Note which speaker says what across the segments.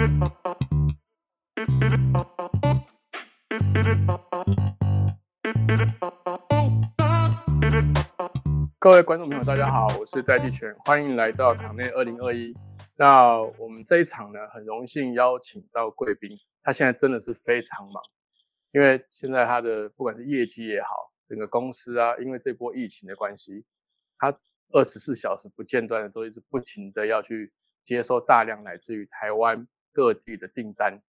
Speaker 1: 各位观众朋友，大家好，我是戴季全，欢迎来到场内二零二一。那我们这一场呢，很荣幸邀请到贵宾，他现在真的是非常忙，因为现在他的不管是业绩也好，整个公司啊，因为这波疫情的关系，他二十四小时不间断的都一直不停的要去接收大量来自于台湾各地的订单，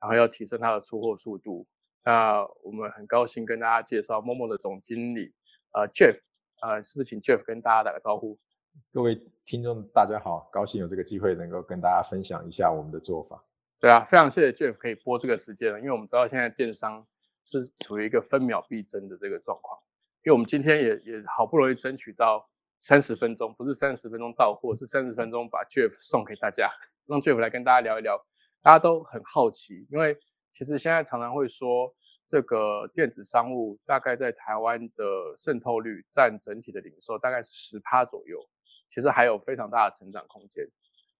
Speaker 1: 然后要提升它的出货速度。那我们很高兴跟大家介绍 Momo 的总经理，呃，Jeff。呃，是不是请 Jeff 跟大家打个招呼？
Speaker 2: 各位听众，大家好，高兴有这个机会能够跟大家分享一下我们的做法。
Speaker 1: 对啊，非常谢谢 Jeff 可以播这个时间了，因为我们知道现在电商是处于一个分秒必争的这个状况。因为我们今天也也好不容易争取到三十分钟，不是三十分钟到货，是三十分钟把 Jeff 送给大家，让 Jeff 来跟大家聊一聊。大家都很好奇，因为其实现在常常会说。这个电子商务大概在台湾的渗透率占整体的零售大概是十趴左右，其实还有非常大的成长空间。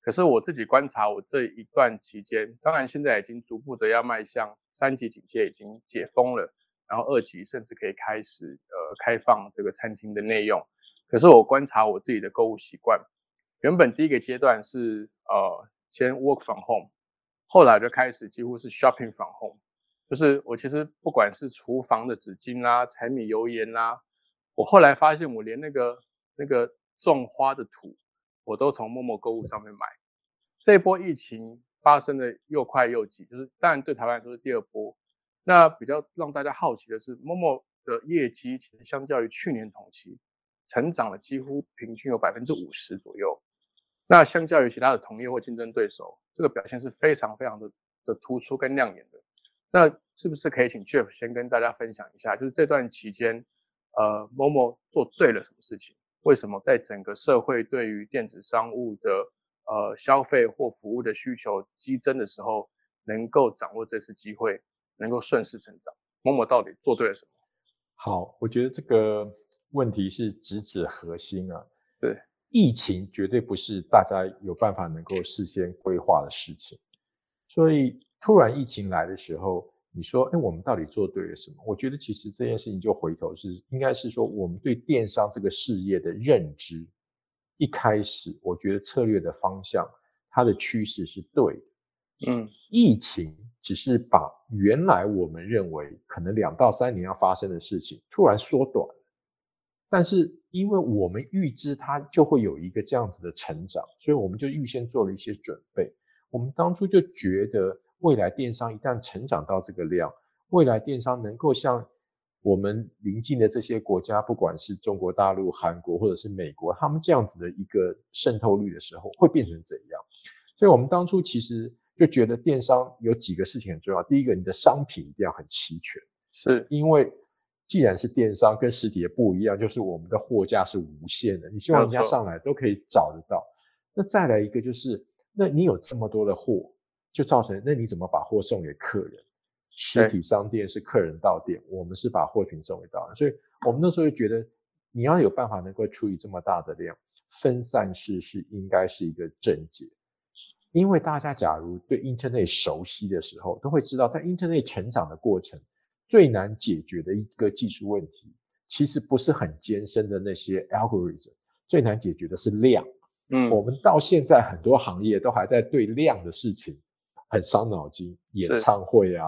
Speaker 1: 可是我自己观察，我这一段期间，当然现在已经逐步的要迈向三级警戒，已经解封了，然后二级甚至可以开始呃开放这个餐厅的内用。可是我观察我自己的购物习惯，原本第一个阶段是呃先 work from home，后来就开始几乎是 shopping from home。就是我其实不管是厨房的纸巾啦、柴米油盐啦，我后来发现我连那个那个种花的土，我都从陌陌购物上面买。这波疫情发生的又快又急，就是当然对台湾来说是第二波。那比较让大家好奇的是，陌陌的业绩其实相较于去年同期，成长了几乎平均有百分之五十左右。那相较于其他的同业或竞争对手，这个表现是非常非常的的突出跟亮眼的。那是不是可以请 Jeff 先跟大家分享一下，就是这段期间，呃，Momo 做对了什么事情？为什么在整个社会对于电子商务的呃消费或服务的需求激增的时候，能够掌握这次机会，能够顺势成长？Momo 到底做对了什么？
Speaker 2: 好，我觉得这个问题是直指核心啊。
Speaker 1: 对，
Speaker 2: 疫情绝对不是大家有办法能够事先规划的事情，所以。突然疫情来的时候，你说，哎，我们到底做对了什么？我觉得其实这件事情就回头是，应该是说，我们对电商这个事业的认知，一开始我觉得策略的方向，它的趋势是对的。嗯，疫情只是把原来我们认为可能两到三年要发生的事情突然缩短，但是因为我们预知它就会有一个这样子的成长，所以我们就预先做了一些准备。我们当初就觉得。未来电商一旦成长到这个量，未来电商能够像我们邻近的这些国家，不管是中国大陆、韩国或者是美国，他们这样子的一个渗透率的时候，会变成怎样？所以，我们当初其实就觉得电商有几个事情很重要。第一个，你的商品一定要很齐全，
Speaker 1: 是
Speaker 2: 因为既然是电商，跟实体的不一样，就是我们的货架是无限的，你希望人家上来都可以找得到。那再来一个就是，那你有这么多的货。就造成那你怎么把货送给客人？实体商店是客人到店，我们是把货品送给到人，所以我们那时候就觉得你要有办法能够处理这么大的量，分散式是应该是一个症结。因为大家假如对 Internet 熟悉的时候，都会知道在 Internet 成长的过程最难解决的一个技术问题，其实不是很艰深的那些 algorithm，最难解决的是量。嗯，我们到现在很多行业都还在对量的事情。很伤脑筋，演唱会啊，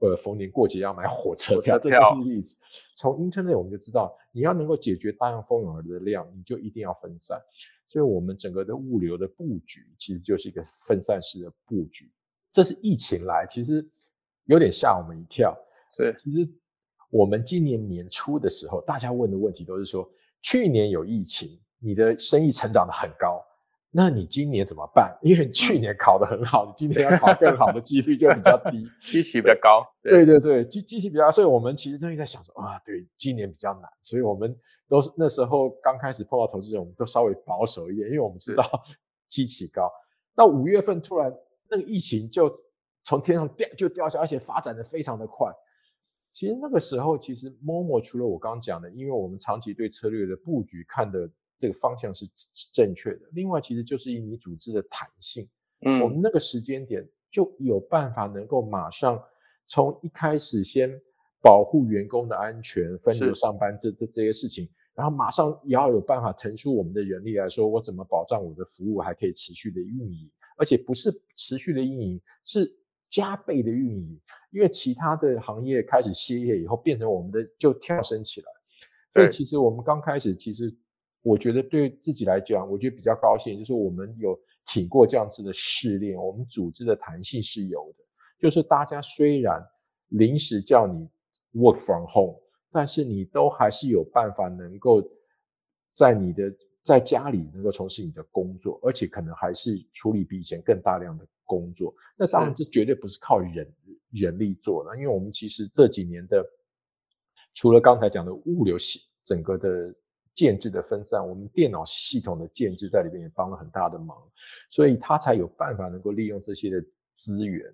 Speaker 2: 呃，逢年过节要买火车票，这都是例子。从 Internet 我们就知道，你要能够解决大量蜂拥而的量，你就一定要分散。所以，我们整个的物流的布局其实就是一个分散式的布局。这是疫情来，其实有点吓我们一跳。
Speaker 1: 是，
Speaker 2: 其实我们今年年初的时候，大家问的问题都是说，去年有疫情，你的生意成长的很高。那你今年怎么办？因为去年考得很好，你今年要考更好的几率就比较低，
Speaker 1: 基期比较高。
Speaker 2: 对对对，基基期比较高，所以我们其实都在想说，啊，对，今年比较难，所以我们都是那时候刚开始碰到投资人，我们都稍微保守一点，因为我们知道 基期高。到五月份突然那个疫情就从天上掉就掉下，而且发展的非常的快。其实那个时候，其实 Momo 除了我刚刚讲的，因为我们长期对策略的布局看的。这个方向是正确的。另外，其实就是以你组织的弹性。嗯，我们那个时间点就有办法能够马上从一开始先保护员工的安全、分流上班这这这些事情，然后马上也要有办法腾出我们的人力来说，我怎么保障我的服务还可以持续的运营，而且不是持续的运营，是加倍的运营，因为其他的行业开始歇业以后，变成我们的就跳升起来。所以其实我们刚开始，其实我觉得对自己来讲，我觉得比较高兴，就是我们有挺过这样子的试炼。我们组织的弹性是有的，就是大家虽然临时叫你 work from home，但是你都还是有办法能够在你的在家里能够从事你的工作，而且可能还是处理比以前更大量的工作。那当然这绝对不是靠人人力做的，因为我们其实这几年的。除了刚才讲的物流系整个的建制的分散，我们电脑系统的建制在里面也帮了很大的忙，所以他才有办法能够利用这些的资源。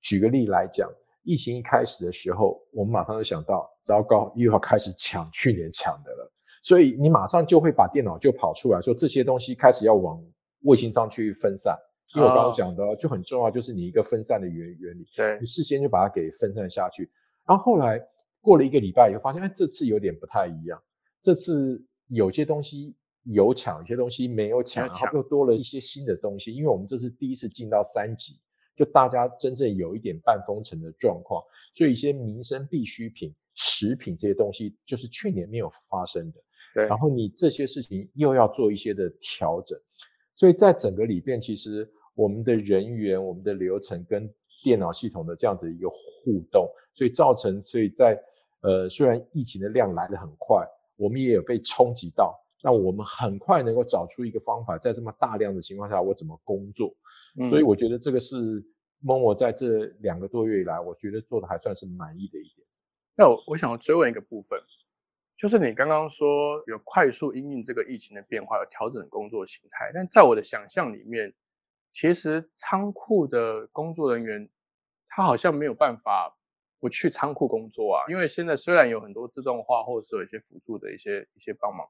Speaker 2: 举个例来讲，疫情一开始的时候，我们马上就想到，糟糕，又要开始抢去年抢的了，所以你马上就会把电脑就跑出来说这些东西开始要往卫星上去分散。因为我刚刚讲的就很重要，就是你一个分散的原原理，
Speaker 1: 对
Speaker 2: 你事先就把它给分散下去，然后后来。过了一个礼拜以后，发现哎，这次有点不太一样。这次有些东西有抢，有些东西没有抢，然后又多了一些新的东西。因为我们这是第一次进到三级，就大家真正有一点半封城的状况，所以一些民生必需品、食品这些东西，就是去年没有发生的。
Speaker 1: 对。
Speaker 2: 然后你这些事情又要做一些的调整，所以在整个里边，其实我们的人员、我们的流程跟电脑系统的这样子一个互动，所以造成所以在呃，虽然疫情的量来得很快，我们也有被冲击到，那我们很快能够找出一个方法，在这么大量的情况下，我怎么工作？所以我觉得这个是 Momo 在这两个多月以来，我觉得做的还算是满意的一点。
Speaker 1: 那我我想要追问一个部分，就是你刚刚说有快速应应这个疫情的变化，有调整工作形态，但在我的想象里面，其实仓库的工作人员他好像没有办法。不去仓库工作啊，因为现在虽然有很多自动化，或者是有一些辅助的一些一些帮忙，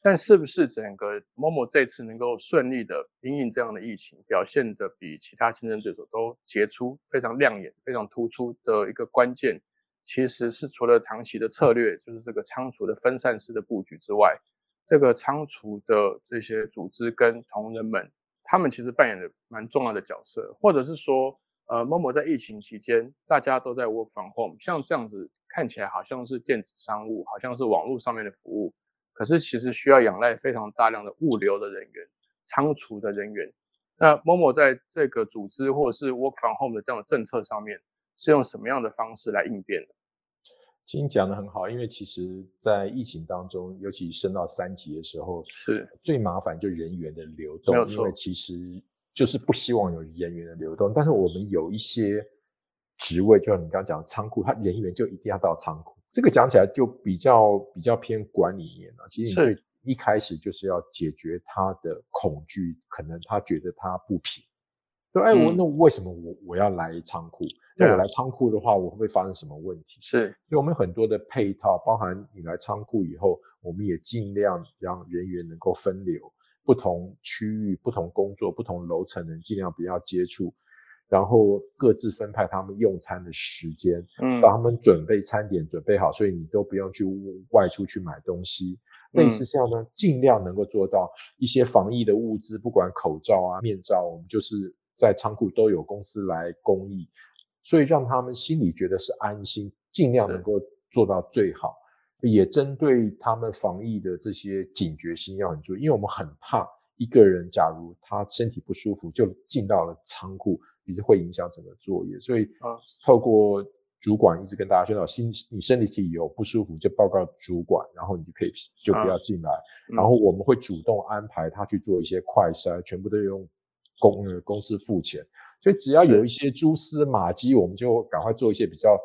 Speaker 1: 但是不是整个某某这次能够顺利的应应这样的疫情，表现的比其他竞争对手都杰出、非常亮眼、非常突出的一个关键，其实是除了长期的策略，就是这个仓储的分散式的布局之外，这个仓储的这些组织跟同仁们，他们其实扮演了蛮重要的角色，或者是说。呃，某某在疫情期间，大家都在 work from home，像这样子看起来好像是电子商务，好像是网络上面的服务，可是其实需要仰赖非常大量的物流的人员、仓储的人员。那某某在这个组织或者是 work from home 的这样的政策上面，是用什么样的方式来应变的？
Speaker 2: 其实讲的很好，因为其实，在疫情当中，尤其升到三级的时候，
Speaker 1: 是
Speaker 2: 最麻烦就人员的流动，因为其实。就是不希望有人员的流动，但是我们有一些职位，就像你刚刚讲仓库，他人员就一定要到仓库。这个讲起来就比较比较偏管理面了。其实你最一开始就是要解决他的恐惧，可能他觉得他不平，说：“哎，我那为什么我我要来仓库？那我来仓库的话，我会不会发生什么问题？”
Speaker 1: 是，
Speaker 2: 所以我们很多的配套，包含你来仓库以后，我们也尽量让人员能够分流。不同区域、不同工作、不同楼层的人尽量不要接触，然后各自分派他们用餐的时间，嗯，帮他们准备餐点准备好，所以你都不用去外出去买东西。类似这样呢，尽量能够做到一些防疫的物资，不管口罩啊、面罩，我们就是在仓库都有公司来供应，所以让他们心里觉得是安心，尽量能够做到最好。也针对他们防疫的这些警觉心要很注意，因为我们很怕一个人，假如他身体不舒服就进到了仓库，也是会影响整个作业。所以，透过主管一直跟大家宣导，心你身体有不舒服就报告主管，然后你就可以就不要进来。然后我们会主动安排他去做一些快筛，全部都用公呃公司付钱。所以只要有一些蛛丝马迹，我们就赶快做一些比较。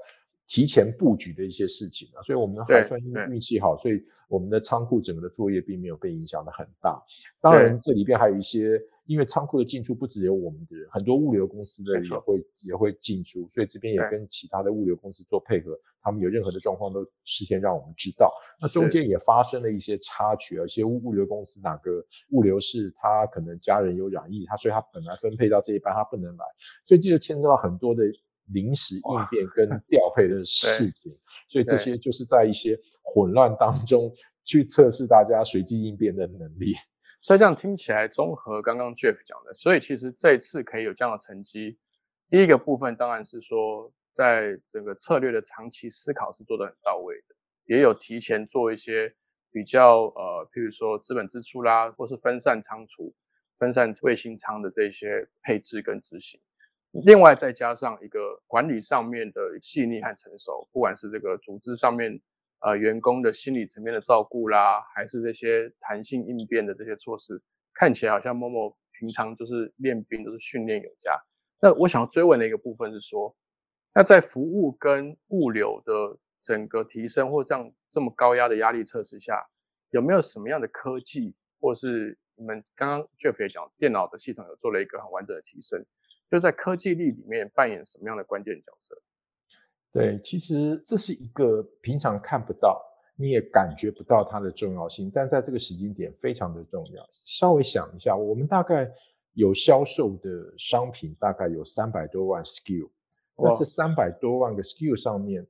Speaker 2: 提前布局的一些事情啊，所以我们还算运气好，所以我们的仓库整个的作业并没有被影响的很大。当然，这里边还有一些因为仓库的进出不只有我们的人，很多物流公司的人也会也会进出，所以这边也跟其他的物流公司做配合，他们有任何的状况都事先让我们知道。那中间也发生了一些插曲，而且物流公司哪个物流是他可能家人有染疫，他所以他本来分配到这一班他不能来，所以这就牵涉到很多的临时应变跟调配的 事情。所以这些就是在一些混乱当中去测试大家随机应变的能力。
Speaker 1: 所以这样听起来，综合刚刚 Jeff 讲的，所以其实这一次可以有这样的成绩。第一个部分当然是说，在整个策略的长期思考是做得很到位的，也有提前做一些比较呃，譬如说资本支出啦，或是分散仓储、分散卫星仓的这些配置跟执行。另外再加上一个管理上面的细腻和成熟，不管是这个组织上面。呃，员工的心理层面的照顾啦，还是这些弹性应变的这些措施，看起来好像某某平常就是练兵，都是训练有加。那我想要追问的一个部分是说，那在服务跟物流的整个提升或这样这么高压的压力测试下，有没有什么样的科技，或是你们刚刚 Jeff 也讲，电脑的系统有做了一个很完整的提升，就在科技力里面扮演什么样的关键角色？
Speaker 2: 对，其实这是一个平常看不到，你也感觉不到它的重要性，但在这个时间点非常的重要。稍微想一下，我们大概有销售的商品大概有三百多万 SKU，那这三百多万个 SKU 上面，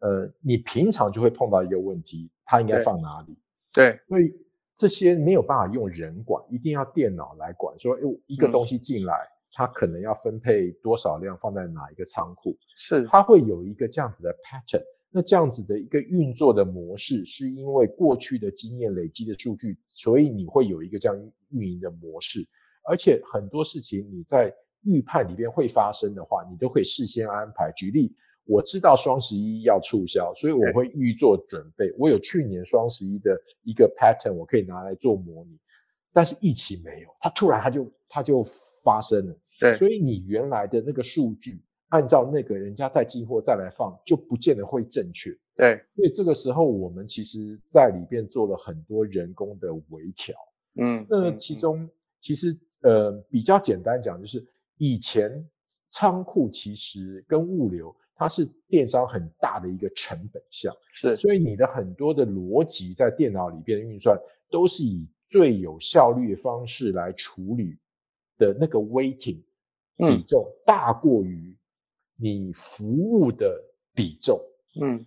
Speaker 2: 呃，你平常就会碰到一个问题，它应该放哪里？
Speaker 1: 对，
Speaker 2: 所以这些没有办法用人管，一定要电脑来管。说，哎，一个东西进来。它可能要分配多少量放在哪一个仓库？
Speaker 1: 是
Speaker 2: 它会有一个这样子的 pattern。那这样子的一个运作的模式，是因为过去的经验累积的数据，所以你会有一个这样运营的模式。而且很多事情你在预判里边会发生的话，你都可以事先安排。举例，我知道双十一要促销，所以我会预做准备。我有去年双十一的一个 pattern，我可以拿来做模拟。但是疫情没有，它突然它就它就发生了。
Speaker 1: 对，
Speaker 2: 所以你原来的那个数据，按照那个人家再进货再来放，就不见得会正确。
Speaker 1: 对，
Speaker 2: 所以这个时候我们其实在里边做了很多人工的微调。
Speaker 1: 嗯，
Speaker 2: 那其中其实呃比较简单讲，就是以前仓库其实跟物流它是电商很大的一个成本项，
Speaker 1: 是，
Speaker 2: 所以你的很多的逻辑在电脑里边的运算都是以最有效率的方式来处理。的那个 weighting 比重大过于你服务的比重，
Speaker 1: 嗯，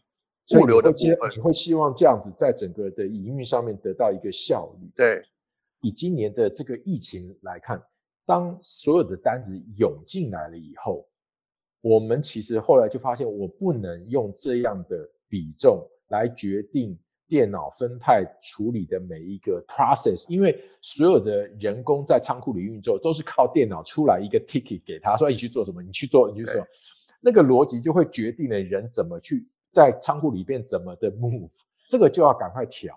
Speaker 1: 物流的部分，
Speaker 2: 你会希望这样子在整个的营运上面得到一个效率。
Speaker 1: 对，
Speaker 2: 以今年的这个疫情来看，当所有的单子涌进来了以后，我们其实后来就发现，我不能用这样的比重来决定。电脑分派处理的每一个 process，因为所有的人工在仓库里运作都是靠电脑出来一个 ticket 给他说你去做什么，你去做，你去做，那个逻辑就会决定了人怎么去在仓库里边怎么的 move，这个就要赶快调，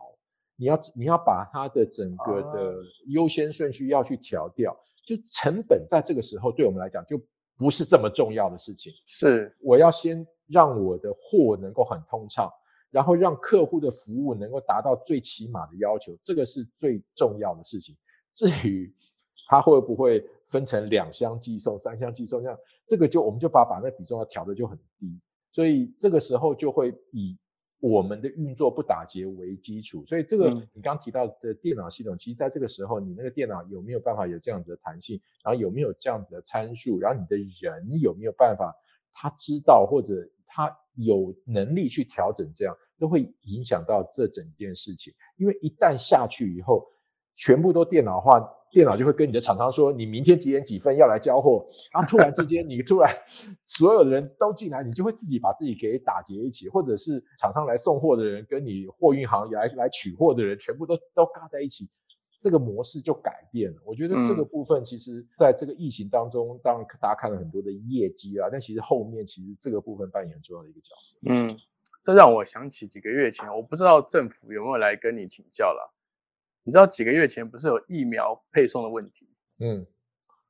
Speaker 2: 你要你要把它的整个的优先顺序要去调掉，就成本在这个时候对我们来讲就不是这么重要的事情，
Speaker 1: 是。
Speaker 2: 我要先让我的货能够很通畅。然后让客户的服务能够达到最起码的要求，这个是最重要的事情。至于它会不会分成两箱寄送、三箱寄送这样，这个就我们就把把那比重要调的就很低。所以这个时候就会以我们的运作不打结为基础。所以这个你刚提到的电脑系统，其实在这个时候，你那个电脑有没有办法有这样子的弹性，然后有没有这样子的参数，然后你的人有没有办法他知道或者。他有能力去调整，这样都会影响到这整件事情。因为一旦下去以后，全部都电脑化，电脑就会跟你的厂商说：“你明天几点几分要来交货。”然后突然之间，你突然所有的人都进来，你就会自己把自己给打结一起，或者是厂商来送货的人跟你货运行来来取货的人，全部都都嘎在一起。这个模式就改变了。我觉得这个部分其实在这个疫情当中，当然大家看了很多的业绩啊，但其实后面其实这个部分扮演很重要的一个角色。
Speaker 1: 嗯，这让我想起几个月前，我不知道政府有没有来跟你请教了。你知道几个月前不是有疫苗配送的问题？
Speaker 2: 嗯，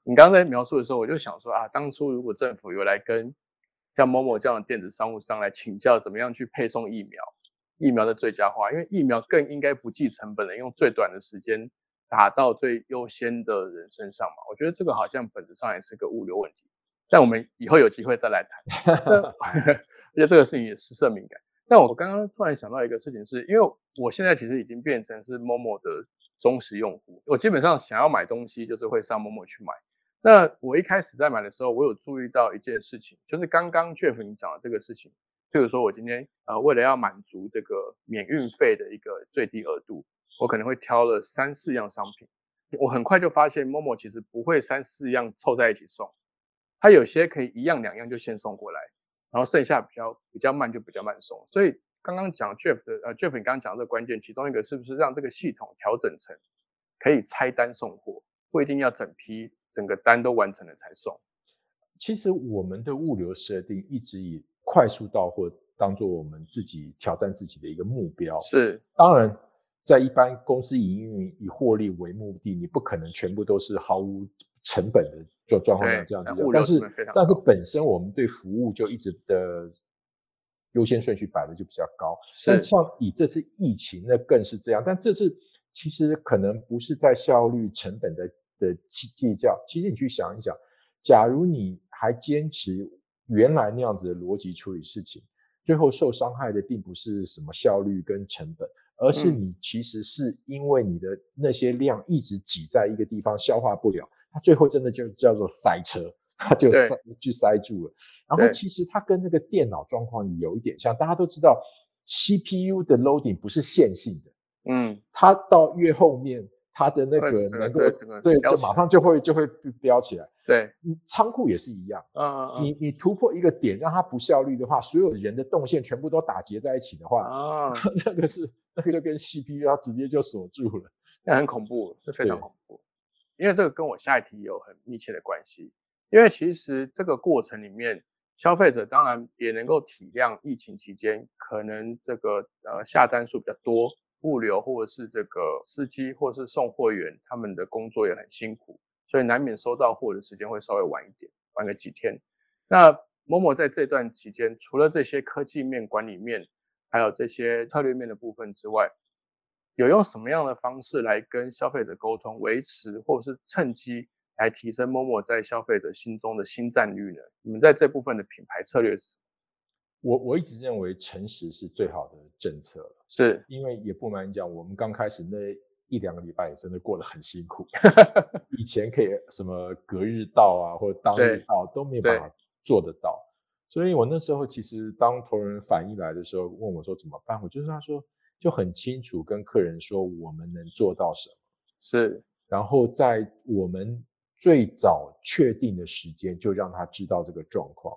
Speaker 1: 你刚刚在描述的时候，我就想说啊，当初如果政府有来跟像某某这样的电子商务商来请教怎么样去配送疫苗，疫苗的最佳化，因为疫苗更应该不计成本的，用最短的时间。打到最优先的人身上嘛。我觉得这个好像本质上也是个物流问题，但我们以后有机会再来谈。而且 这个事情也是色敏感。但我刚刚突然想到一个事情，是因为我现在其实已经变成是 Momo 的忠实用户，我基本上想要买东西就是会上 Momo 去买。那我一开始在买的时候，我有注意到一件事情，就是刚刚 Jeff 你讲的这个事情。譬如说，我今天呃为了要满足这个免运费的一个最低额度，我可能会挑了三四样商品。我很快就发现，Momo 其实不会三四样凑在一起送，它有些可以一样两样就先送过来，然后剩下比较比较慢就比较慢送。所以刚刚讲 Jeff 的呃 Jeff 你刚刚讲这个关键，其中一个是不是让这个系统调整成可以拆单送货，不一定要整批整个单都完成了才送？
Speaker 2: 其实我们的物流设定一直以快速到货当做我们自己挑战自己的一个目标。
Speaker 1: 是，
Speaker 2: 当然，在一般公司营运以获利为目的，你不可能全部都是毫无成本的状状况这样子。但是，但是本身我们对服务就一直的优先顺序摆的就比较高。但像以这次疫情，那更是这样。但这次其实可能不是在效率成本的的计计较。其实你去想一想，假如你还坚持。原来那样子的逻辑处理事情，最后受伤害的并不是什么效率跟成本，而是你其实是因为你的那些量一直挤在一个地方消化不了，它最后真的就叫做塞车，它就塞就塞住了。然后其实它跟那个电脑状况有一点像，大家都知道 CPU 的 loading 不是线性的，嗯，它到越后面。它的那个能够对，就马上就会就会飙起来。
Speaker 1: 对，
Speaker 2: 仓库也是一样。嗯你你突破一个点，让它不效率的话，所有人的动线全部都打结在一起的话，啊，那个是那个就跟 CPU 它直接就锁住了，
Speaker 1: 那很恐怖，是非常恐怖。因为这个跟我下一题有很密切的关系。因为其实这个过程里面，消费者当然也能够体谅疫情期间可能这个呃下单数比较多。物流或者是这个司机或者是送货员，他们的工作也很辛苦，所以难免收到货的时间会稍微晚一点，晚个几天。那某某在这段期间，除了这些科技面、管理面，还有这些策略面的部分之外，有用什么样的方式来跟消费者沟通，维持或者是趁机来提升某某在消费者心中的新占率呢？你们在这部分的品牌策略是？
Speaker 2: 我我一直认为诚实是最好的政策了，
Speaker 1: 是。
Speaker 2: 因为也不瞒你讲，我们刚开始那一两个礼拜也真的过得很辛苦。以前可以什么隔日到啊，或者当日到都没有办法做得到，所以我那时候其实当同仁反应来的时候，问我说怎么办，我就是他说就很清楚跟客人说我们能做到什么，
Speaker 1: 是，
Speaker 2: 然后在我们最早确定的时间就让他知道这个状况，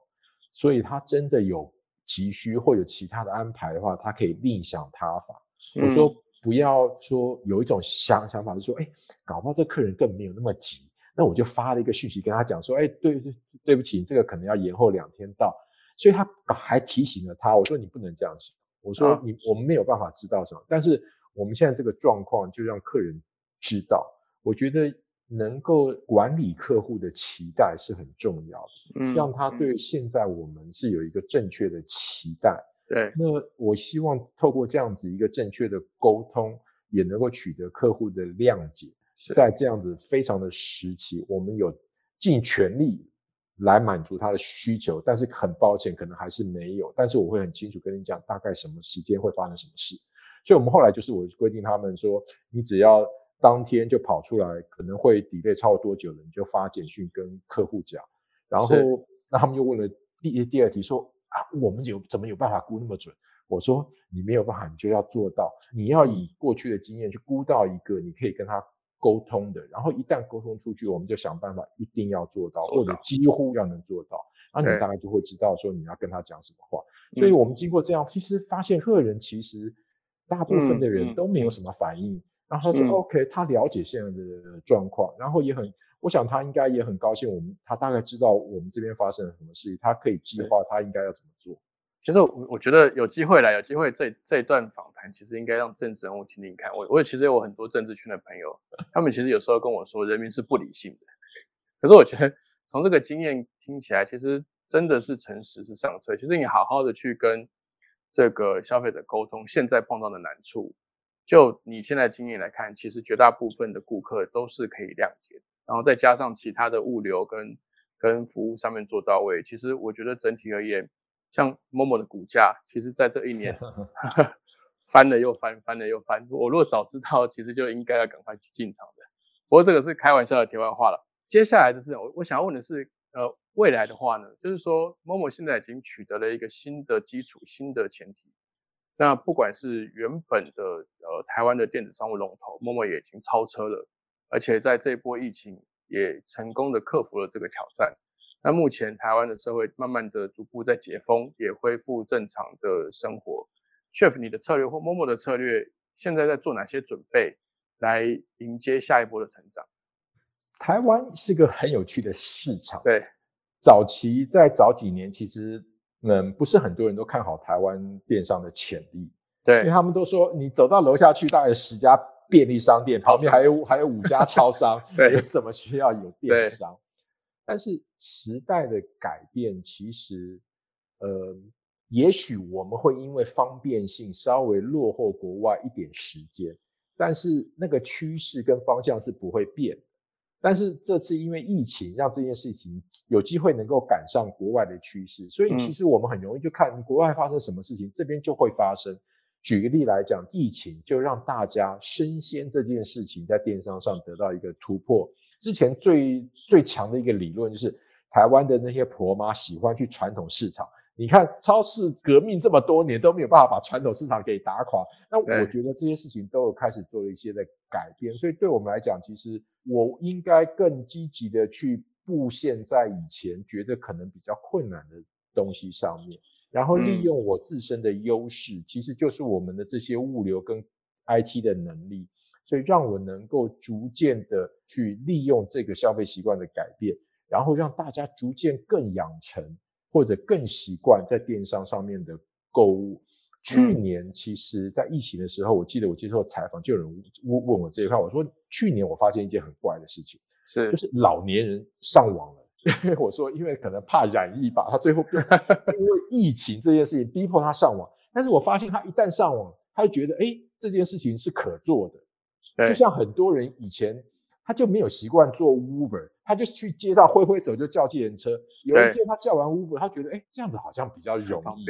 Speaker 2: 所以他真的有。急需或有其他的安排的话，他可以另想他法。我说不要说有一种想想法是说，哎，搞不好这客人更没有那么急，那我就发了一个讯息跟他讲说，哎，对对对不起，这个可能要延后两天到。所以他还提醒了他，我说你不能这样想。我说你我们没有办法知道什么，但是我们现在这个状况就让客人知道。我觉得。能够管理客户的期待是很重要的，嗯，让他对现在我们是有一个正确的期待。
Speaker 1: 对，
Speaker 2: 那我希望透过这样子一个正确的沟通，也能够取得客户的谅解。在这样子非常的时期，我们有尽全力来满足他的需求，但是很抱歉，可能还是没有。但是我会很清楚跟你讲，大概什么时间会发生什么事。所以，我们后来就是我规定他们说，你只要。当天就跑出来，可能会 delay 超过多久了？你就发简讯跟客户讲，然后那他们又问了第第二题，说啊，我们有怎么有办法估那么准？我说你没有办法，你就要做到，你要以过去的经验去估到一个你可以跟他沟通的，然后一旦沟通出去，我们就想办法一定要做到，或者几乎要能做到，那你大概就会知道说你要跟他讲什么话。所以我们经过这样，其实发现客人其实大部分的人都没有什么反应。然后他说 OK，他了解现在的状况，然后也很，我想他应该也很高兴。我们他大概知道我们这边发生了什么事情，他可以计划他应该要怎么做。
Speaker 1: 其实我我觉得有机会来，有机会这这一段访谈，其实应该让政治人物听听看。我我也其实有很多政治圈的朋友，他们其实有时候跟我说，人民是不理性的。可是我觉得从这个经验听起来，其实真的是诚实是上策。其实你好好的去跟这个消费者沟通，现在碰到的难处。就你现在经验来看，其实绝大部分的顾客都是可以谅解，然后再加上其他的物流跟跟服务上面做到位，其实我觉得整体而言，像 Momo 的股价，其实在这一年 翻了又翻，翻了又翻。我如果早知道，其实就应该要赶快去进场的。不过这个是开玩笑的题外话了。接下来的是我我想要问的是，呃，未来的话呢，就是说 Momo 现在已经取得了一个新的基础、新的前提。那不管是原本的呃台湾的电子商务龙头，Momo 也已经超车了，而且在这波疫情也成功的克服了这个挑战。那目前台湾的社会慢慢的逐步在解封，也恢复正常的生活。Chef，你的策略或 Momo 的策略现在在做哪些准备，来迎接下一波的成长？
Speaker 2: 台湾是个很有趣的市场。
Speaker 1: 对，
Speaker 2: 早期在早几年其实。嗯，不是很多人都看好台湾电商的潜力，
Speaker 1: 对，
Speaker 2: 因为他们都说你走到楼下去，大概十家便利商店，旁边还有还有五家超商，
Speaker 1: 对，
Speaker 2: 怎么需要有电商？但是时代的改变，其实，呃，也许我们会因为方便性稍微落后国外一点时间，但是那个趋势跟方向是不会变。但是这次因为疫情，让这件事情有机会能够赶上国外的趋势，所以其实我们很容易就看国外发生什么事情，这边就会发生。举个例来讲，疫情就让大家生鲜这件事情在电商上得到一个突破。之前最最强的一个理论就是台湾的那些婆妈喜欢去传统市场。你看，超市革命这么多年都没有办法把传统市场给打垮，那我觉得这些事情都有开始做了一些的改变。所以对我们来讲，其实我应该更积极的去布线在以前觉得可能比较困难的东西上面，然后利用我自身的优势，其实就是我们的这些物流跟 IT 的能力，所以让我能够逐渐的去利用这个消费习惯的改变，然后让大家逐渐更养成。或者更习惯在电商上面的购物。去年其实，在疫情的时候，我记得我接受采访，就有人问问我这一块，我说去年我发现一件很怪的事情，
Speaker 1: 是
Speaker 2: 就是老年人上网了。我说，因为可能怕染疫吧，他最后 因为疫情这件事情逼迫他上网。但是我发现他一旦上网，他就觉得哎，这件事情是可做的。就像很多人以前。他就没有习惯做 Uber，他就去街上挥挥手就叫计程车。有一天他叫完 Uber，他觉得哎这样子好像比较容易。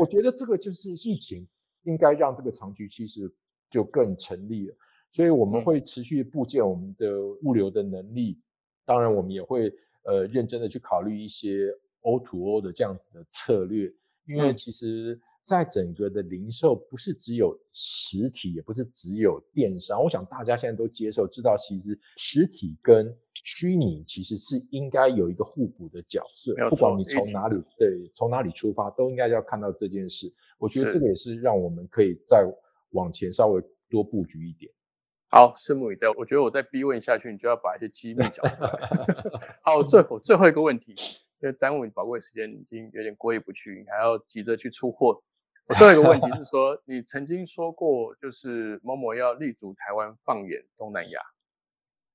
Speaker 2: 我觉得这个就是疫情应该让这个长期趋势就更成立了。所以我们会持续部件我们的物流的能力，当然我们也会呃认真的去考虑一些 O to O 的这样子的策略，因为其实。在整个的零售，不是只有实体，也不是只有电商。我想大家现在都接受，知道其实实体跟虚拟其实是应该有一个互补的角色。不管你从哪里对，从哪里出发，都应该要看到这件事。我觉得这个也是让我们可以再往前稍微多布局一点。
Speaker 1: 好，拭目以待。我觉得我再逼问下去，你就要把一些机密讲出来。好，最后最后一个问题，因为耽误你宝贵时间已经有点过意不去，你还要急着去出货。我最后一个问题 是说，你曾经说过，就是某某要立足台湾，放眼东南亚。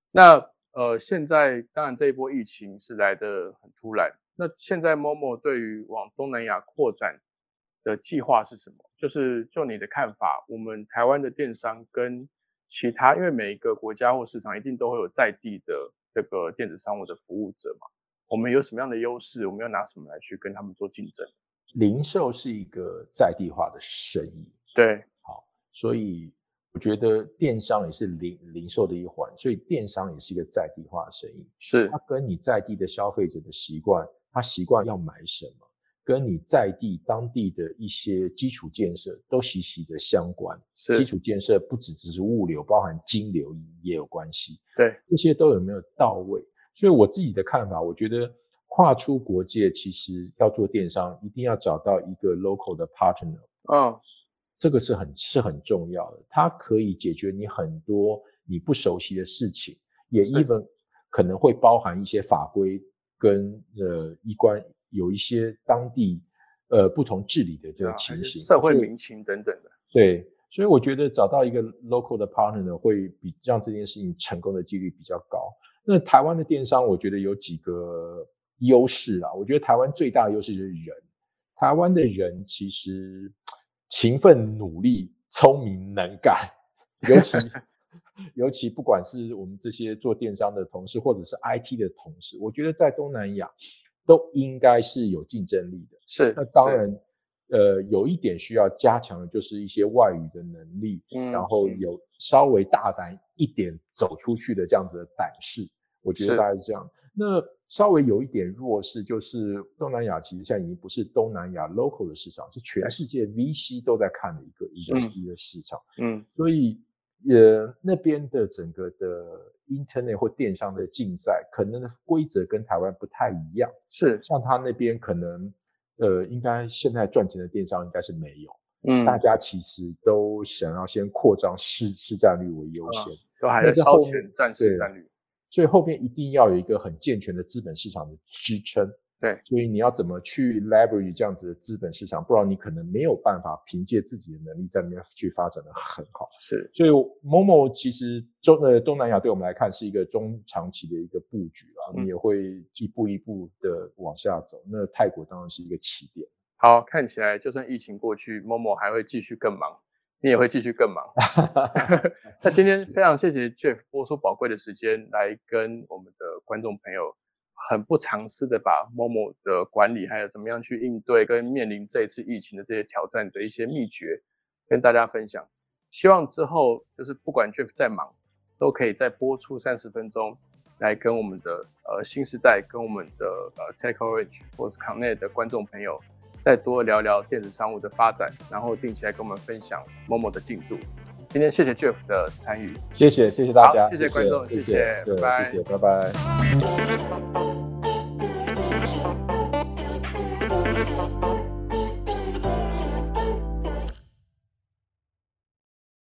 Speaker 1: 那呃，现在当然这一波疫情是来的很突然。那现在某某对于往东南亚扩展的计划是什么？就是就你的看法，我们台湾的电商跟其他，因为每一个国家或市场一定都会有在地的这个电子商务的服务者嘛，我们有什么样的优势？我们要拿什么来去跟他们做竞争？
Speaker 2: 零售是一个在地化的生意，
Speaker 1: 对，
Speaker 2: 好，所以我觉得电商也是零零售的一环，所以电商也是一个在地化的生意，
Speaker 1: 是
Speaker 2: 它跟你在地的消费者的习惯，他习惯要买什么，跟你在地当地的一些基础建设都息息的相关。
Speaker 1: 是
Speaker 2: 基础建设不只只是物流，包含金流也有关系。
Speaker 1: 对，
Speaker 2: 这些都有没有到位？所以我自己的看法，我觉得。跨出国界，其实要做电商，一定要找到一个 local 的 partner。
Speaker 1: 嗯，
Speaker 2: 这个是很是很重要的，它可以解决你很多你不熟悉的事情，也 even 可能会包含一些法规跟呃一关，有一些当地呃不同治理的这个情形，
Speaker 1: 社会民情等等的。
Speaker 2: 对，所以我觉得找到一个 local 的 partner 会比让这件事情成功的几率比较高。那台湾的电商，我觉得有几个。优势啊，我觉得台湾最大的优势就是人。台湾的人其实勤奋、努力、聪明、能干，尤其 尤其不管是我们这些做电商的同事，或者是 IT 的同事，我觉得在东南亚都应该是有竞争力的。
Speaker 1: 是，
Speaker 2: 那当然，呃，有一点需要加强的就是一些外语的能力，嗯，然后有稍微大胆一点走出去的这样子的胆识，我觉得大概是这样。那稍微有一点弱势，就是东南亚其实现在已经不是东南亚 local 的市场，是全世界 VC 都在看的一个一个一个市场。嗯，所以呃那边的整个的 internet 或电商的竞赛，可能规则跟台湾不太一样。
Speaker 1: 是，
Speaker 2: 像他那边可能呃应该现在赚钱的电商应该是没有。嗯，大家其实都想要先扩张市市占率为优先，
Speaker 1: 都还在超前占市占率。
Speaker 2: 所以后面一定要有一个很健全的资本市场的支撑。
Speaker 1: 对，
Speaker 2: 所以你要怎么去 leverage 这样子的资本市场，不然你可能没有办法凭借自己的能力在那边去发展的很好。
Speaker 1: 是，
Speaker 2: 所以 Momo 其实中呃东南亚对我们来看是一个中长期的一个布局啊，你也会一步一步的往下走。那泰国当然是一个起点。
Speaker 1: 好，看起来就算疫情过去，Momo 还会继续更忙。你也会继续更忙。那今天非常谢谢 Jeff 播出宝贵的时间来跟我们的观众朋友，很不尝试的把 Momo 的管理，还有怎么样去应对跟面临这一次疫情的这些挑战的一些秘诀，跟大家分享。希望之后就是不管 Jeff 再忙，都可以再播出三十分钟，来跟我们的呃新时代，跟我们的呃 Tech Orange 或是 Connect 的观众朋友。再多聊聊电子商务的发展，然后定期来跟我们分享某某的进度。今天谢谢 Jeff 的参与，
Speaker 2: 谢谢谢谢大家，
Speaker 1: 谢谢观众，谢谢，
Speaker 2: 拜拜，谢谢，拜拜。